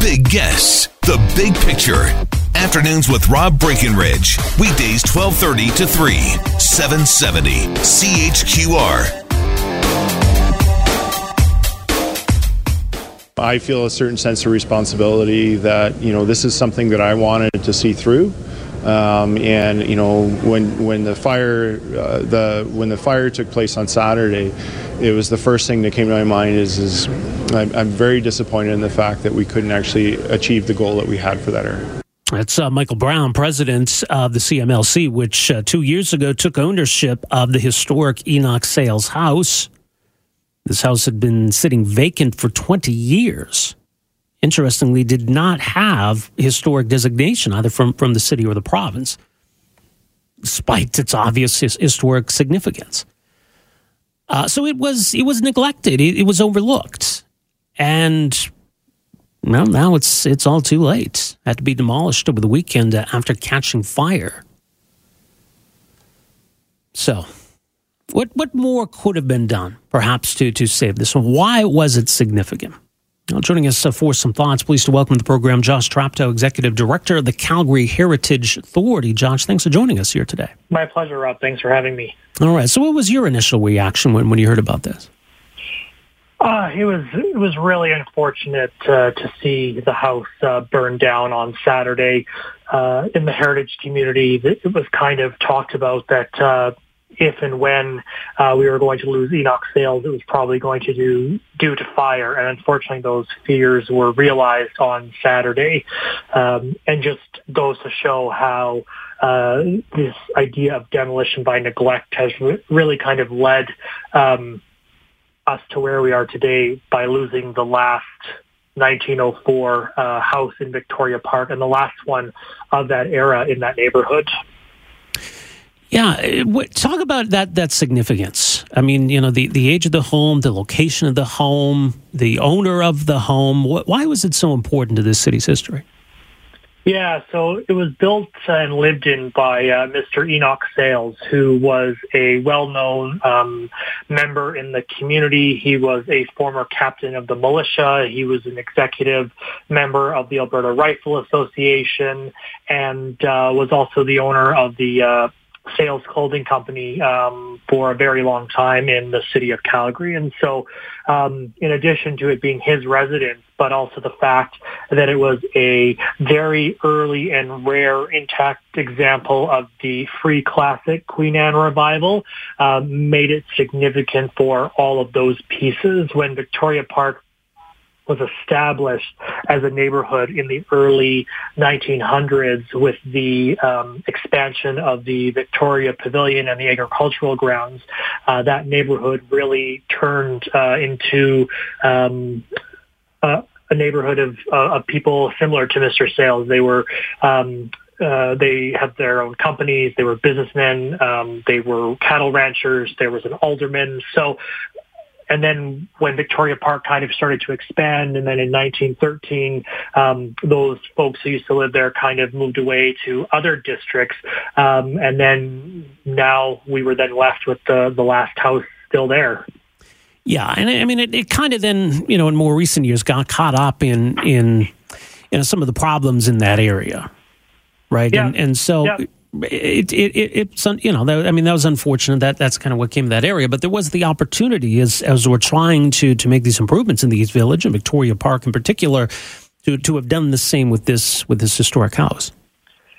big guests, the big picture. Afternoons with Rob Breckenridge. Weekdays 1230 to 3, 770 CHQR. I feel a certain sense of responsibility that, you know, this is something that I wanted to see through. Um, and you know when when the fire uh, the when the fire took place on Saturday, it was the first thing that came to my mind is is I'm, I'm very disappointed in the fact that we couldn't actually achieve the goal that we had for that area. That's uh, Michael Brown, president of the CMLC, which uh, two years ago took ownership of the historic Enoch Sales House. This house had been sitting vacant for 20 years. Interestingly, did not have historic designation either from, from the city or the province, despite its obvious his, historic significance. Uh, so it was it was neglected. It, it was overlooked, and well, now it's it's all too late. Had to be demolished over the weekend after catching fire. So, what what more could have been done, perhaps, to to save this one? Why was it significant? Well, joining us uh, for some thoughts, pleased to welcome to the program Josh Traptow, Executive Director of the Calgary Heritage Authority. Josh, thanks for joining us here today. My pleasure, Rob. Thanks for having me. All right. So, what was your initial reaction when, when you heard about this? Uh, it was it was really unfortunate uh, to see the house uh, burn down on Saturday uh, in the heritage community. It was kind of talked about that uh, if and when uh, we were going to lose Enoch Sales, it was probably going to do due to fire. And unfortunately, those fears were realized on Saturday, um, and just goes to show how. Uh, this idea of demolition by neglect has re- really kind of led um, us to where we are today by losing the last 1904 uh, house in Victoria Park and the last one of that era in that neighborhood. Yeah, talk about that that significance. I mean, you know, the, the age of the home, the location of the home, the owner of the home. Why was it so important to this city's history? Yeah, so it was built and lived in by uh, Mr. Enoch Sales, who was a well-known um, member in the community. He was a former captain of the militia. He was an executive member of the Alberta Rifle Association and uh, was also the owner of the uh, sales clothing company um, for a very long time in the city of Calgary. And so, um, in addition to it being his residence, but also the fact that it was a very early and rare intact example of the free classic Queen Anne revival, um, made it significant for all of those pieces. When Victoria Park was established as a neighborhood in the early 1900s with the um, expansion of the Victoria Pavilion and the agricultural grounds. Uh, that neighborhood really turned uh, into um, a, neighborhood of, uh, of people similar to Mr. Sales. They were um, uh, they had their own companies. They were businessmen. Um, they were cattle ranchers. There was an alderman. So and then when Victoria Park kind of started to expand, and then in 1913, um, those folks who used to live there kind of moved away to other districts, um, and then now we were then left with the the last house still there. Yeah, and I mean, it, it kind of then you know in more recent years got caught up in in you know some of the problems in that area, right? Yeah. And and so. Yeah it, it, it, it's you know that, I mean that was unfortunate that that's kind of what came to that area but there was the opportunity as as we're trying to to make these improvements in the East Village and Victoria Park in particular to to have done the same with this with this historic house.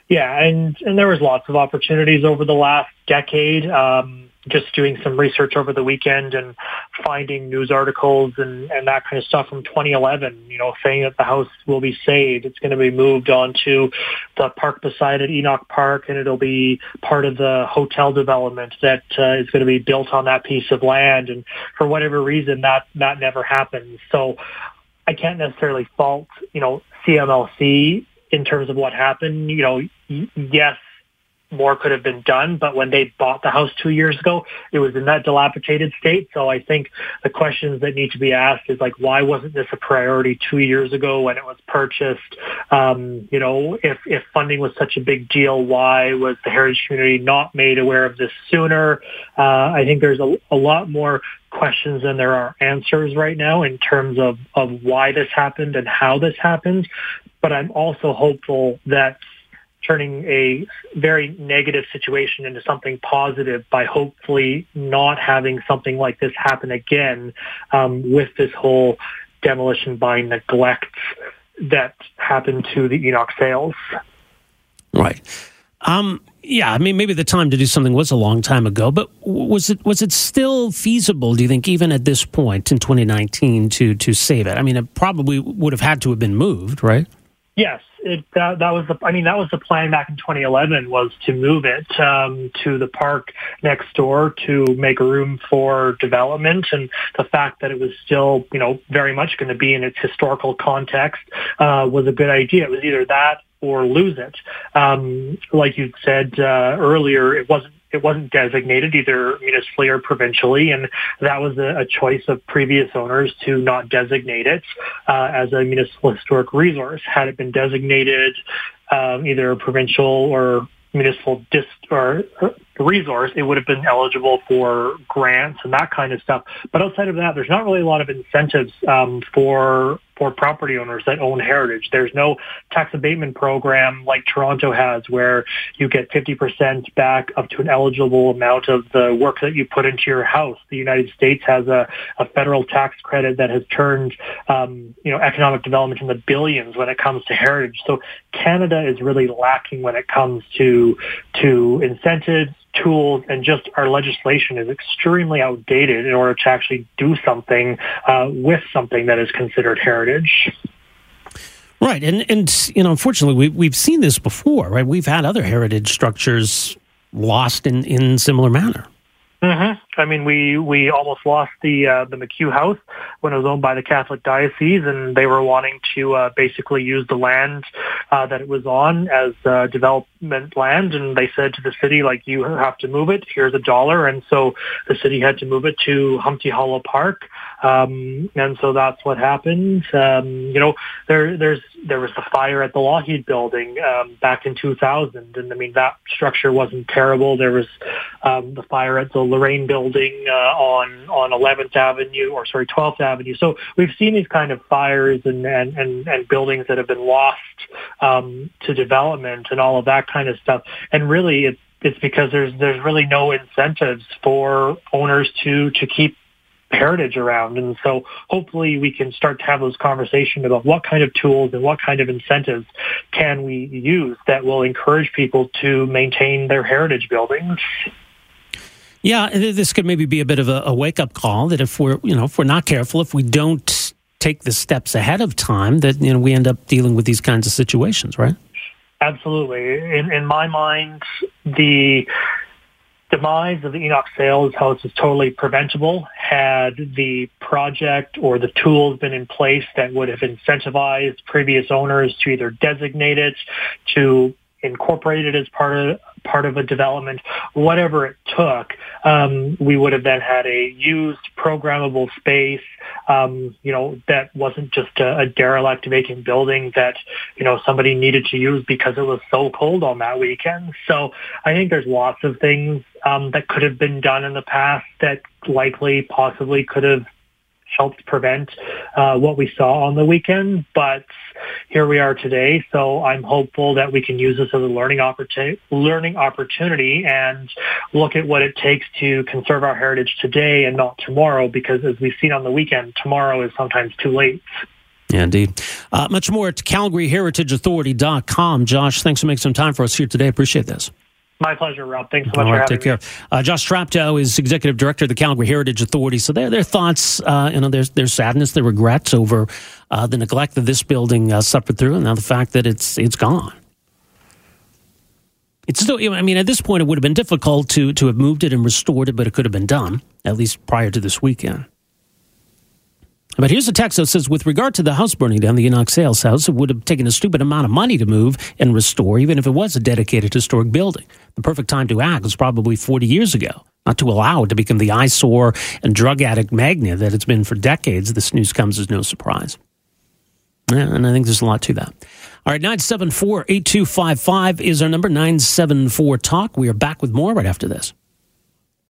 Yeah, and and there was lots of opportunities over the last decade. Um, just doing some research over the weekend and finding news articles and, and that kind of stuff from 2011, you know, saying that the house will be saved. It's going to be moved on to the park beside it, Enoch Park, and it'll be part of the hotel development that uh, is going to be built on that piece of land. And for whatever reason, that, that never happened. So I can't necessarily fault, you know, CMLC in terms of what happened, you know, yes, more could have been done. But when they bought the house two years ago, it was in that dilapidated state. So I think the questions that need to be asked is like, why wasn't this a priority two years ago when it was purchased? Um, you know, if, if funding was such a big deal, why was the heritage community not made aware of this sooner? Uh, I think there's a, a lot more questions than there are answers right now in terms of, of why this happened and how this happened. But I'm also hopeful that turning a very negative situation into something positive by hopefully not having something like this happen again um, with this whole demolition by neglect that happened to the Enoch Sales. Right. Um, yeah, I mean, maybe the time to do something was a long time ago, but was it was it still feasible? Do you think, even at this point in 2019, to to save it? I mean, it probably would have had to have been moved, right? Yes, it that, that was the I mean that was the plan back in 2011 was to move it um, to the park next door to make room for development and the fact that it was still you know very much going to be in its historical context uh, was a good idea. It was either that or lose it. Um, like you said uh, earlier, it wasn't it wasn't designated either municipally or provincially, and that was a, a choice of previous owners to not designate it uh, as a municipal historic resource. Had it been designated um, either provincial or municipal dist or resource, it would have been eligible for grants and that kind of stuff. But outside of that, there's not really a lot of incentives um, for for property owners that own heritage. There's no tax abatement program like Toronto has where you get 50% back up to an eligible amount of the work that you put into your house. The United States has a, a federal tax credit that has turned, um, you know, economic development in the billions when it comes to heritage. So Canada is really lacking when it comes to, to incentives, tools and just our legislation is extremely outdated in order to actually do something uh, with something that is considered heritage. Right, and and you know, unfortunately, we we've seen this before, right? We've had other heritage structures lost in in similar manner. Mm-hmm. I mean, we we almost lost the uh, the McHugh House when it was owned by the Catholic diocese, and they were wanting to uh, basically use the land uh, that it was on as uh, development land, and they said to the city, like, you have to move it. Here's a dollar, and so the city had to move it to Humpy Hollow Park, um, and so that's what happened. Um, you know, there there's there was the fire at the Lougheed building um, back in 2000, and I mean that structure wasn't terrible. There was um, the fire at the Lorraine building uh, on on 11th Avenue, or sorry, 12th Avenue. So we've seen these kind of fires and and and, and buildings that have been lost um, to development and all of that kind of stuff. And really, it's it's because there's there's really no incentives for owners to to keep heritage around. And so hopefully we can start to have those conversations about what kind of tools and what kind of incentives can we use that will encourage people to maintain their heritage buildings. Yeah, this could maybe be a bit of a, a wake up call that if we're, you know, if we're not careful, if we don't take the steps ahead of time, that you know we end up dealing with these kinds of situations, right? Absolutely. In, in my mind, the demise of the Enoch Sales House is totally preventable had the project or the tools been in place that would have incentivized previous owners to either designate it, to incorporate it as part of part of a development, whatever it took, um, we would have then had a used programmable space, um, you know, that wasn't just a, a derelict vacant building that, you know, somebody needed to use because it was so cold on that weekend. So I think there's lots of things um, that could have been done in the past that likely possibly could have helped prevent uh, what we saw on the weekend. But here we are today, so I'm hopeful that we can use this as a learning opportunity, learning opportunity, and look at what it takes to conserve our heritage today and not tomorrow. Because as we've seen on the weekend, tomorrow is sometimes too late. Yeah, indeed. Uh, much more at CalgaryHeritageAuthority.com. Josh, thanks for making some time for us here today. Appreciate this. My pleasure, Rob. Thanks so much All right, take care. Uh, Josh Traptow is executive director of the Calgary Heritage Authority. So their their thoughts, uh, you know, their their sadness, their regrets over uh, the neglect that this building uh, suffered through, and now the fact that it's it's gone. It's still, I mean, at this point, it would have been difficult to to have moved it and restored it, but it could have been done at least prior to this weekend. But here's a text that says, with regard to the house burning down, the Enoch Sales house, it would have taken a stupid amount of money to move and restore, even if it was a dedicated historic building. The perfect time to act was probably 40 years ago, not to allow it to become the eyesore and drug addict magnet that it's been for decades. This news comes as no surprise. Yeah, and I think there's a lot to that. All right, 974 8255 is our number, 974 Talk. We are back with more right after this.